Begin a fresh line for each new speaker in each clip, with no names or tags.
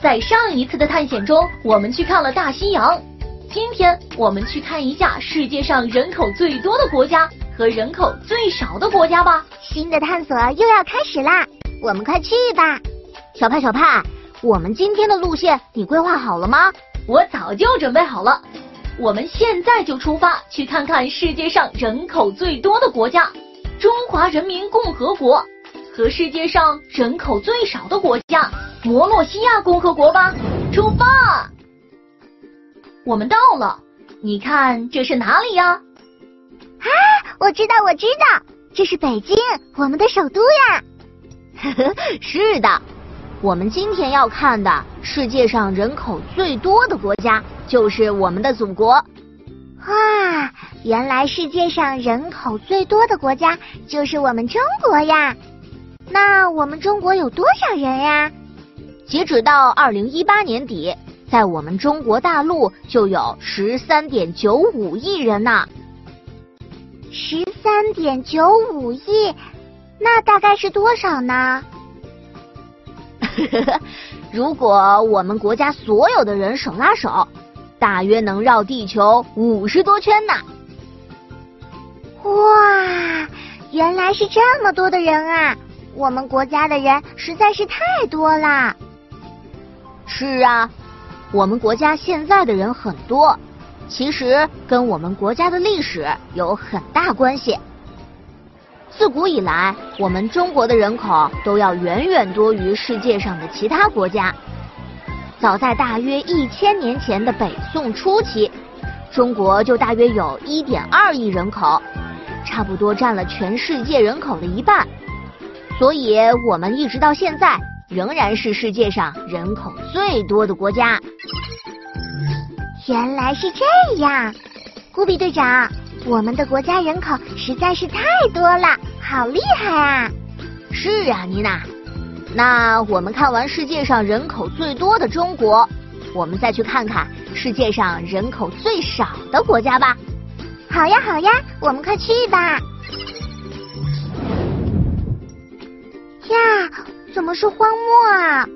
在上一次的探险中，我们去看了大西洋。今天我们去看一下世界上人口最多的国家和人口最少的国家吧。
新的探索又要开始啦，我们快去吧。
小派，小派，我们今天的路线你规划好了吗？
我早就准备好了。我们现在就出发去看看世界上人口最多的国家——中华人民共和国，和世界上人口最少的国家——摩洛西亚共和国吧。出发！我们到了，你看这是哪里呀？
啊，我知道，我知道，这是北京，我们的首都呀。
呵呵，是的，我们今天要看的世界上人口最多的国家就是我们的祖国。
哇，原来世界上人口最多的国家就是我们中国呀。那我们中国有多少人呀？
截止到二零一八年底。在我们中国大陆就有十三点九五亿人呢，
十三点九五亿，那大概是多少呢？
如果我们国家所有的人手拉手，大约能绕地球五十多圈呢。
哇，原来是这么多的人啊！我们国家的人实在是太多了。
是啊。我们国家现在的人很多，其实跟我们国家的历史有很大关系。自古以来，我们中国的人口都要远远多于世界上的其他国家。早在大约一千年前的北宋初期，中国就大约有一点二亿人口，差不多占了全世界人口的一半。所以，我们一直到现在。仍然是世界上人口最多的国家。
原来是这样，古比队长，我们的国家人口实在是太多了，好厉害啊！
是啊，妮娜。那我们看完世界上人口最多的中国，我们再去看看世界上人口最少的国家吧。
好呀，好呀，我们快去吧。呀。怎么是荒漠啊？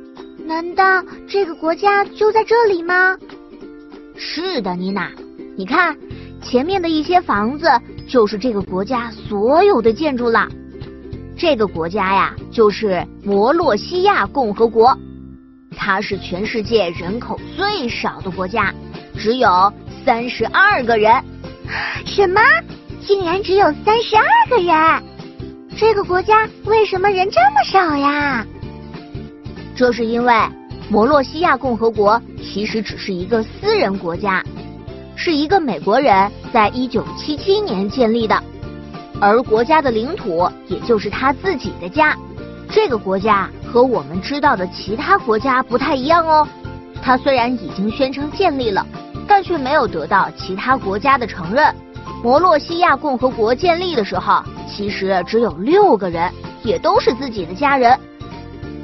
难道这个国家就在这里吗？
是的，妮娜，你看前面的一些房子就是这个国家所有的建筑了。这个国家呀，就是摩洛西亚共和国，它是全世界人口最少的国家，只有三十二个人。
什么？竟然只有三十二个人？这个国家为什么人这么少呀？
这是因为摩洛西亚共和国其实只是一个私人国家，是一个美国人在一九七七年建立的，而国家的领土也就是他自己的家。这个国家和我们知道的其他国家不太一样哦，它虽然已经宣称建立了，但却没有得到其他国家的承认。摩洛西亚共和国建立的时候。其实只有六个人，也都是自己的家人。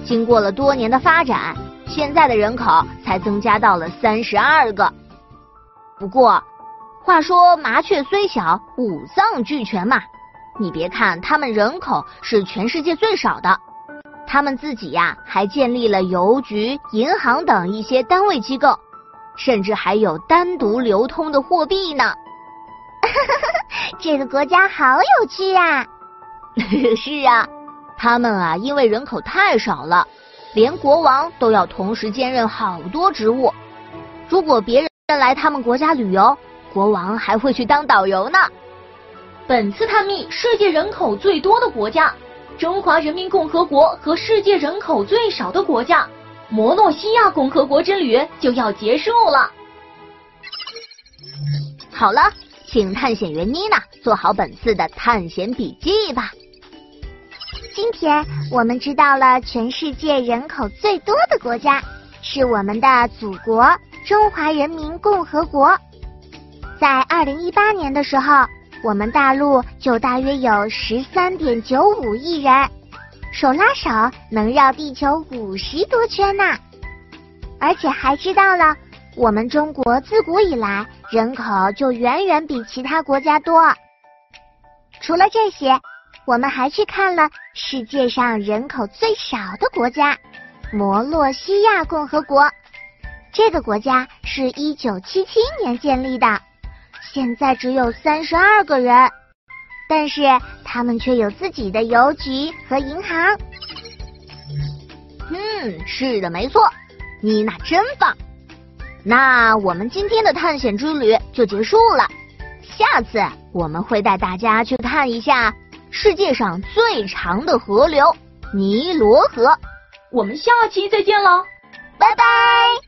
经过了多年的发展，现在的人口才增加到了三十二个。不过，话说麻雀虽小，五脏俱全嘛。你别看他们人口是全世界最少的，他们自己呀还建立了邮局、银行等一些单位机构，甚至还有单独流通的货币呢。
这个国家好有趣啊！
是啊，他们啊，因为人口太少了，连国王都要同时兼任好多职务。如果别人来他们国家旅游，国王还会去当导游呢。
本次探秘世界人口最多的国家——中华人民共和国和世界人口最少的国家——摩洛西亚共和国之旅就要结束了。
好了。请探险员妮娜做好本次的探险笔记吧。
今天我们知道了全世界人口最多的国家是我们的祖国中华人民共和国。在二零一八年的时候，我们大陆就大约有十三点九五亿人，手拉手能绕地球五十多圈呢。而且还知道了。我们中国自古以来人口就远远比其他国家多。除了这些，我们还去看了世界上人口最少的国家，摩洛西亚共和国。这个国家是一九七七年建立的，现在只有三十二个人，但是他们却有自己的邮局和银行。
嗯，是的，没错，妮娜真棒。那我们今天的探险之旅就结束了，下次我们会带大家去看一下世界上最长的河流——尼罗河。
我们下期再见喽，
拜拜。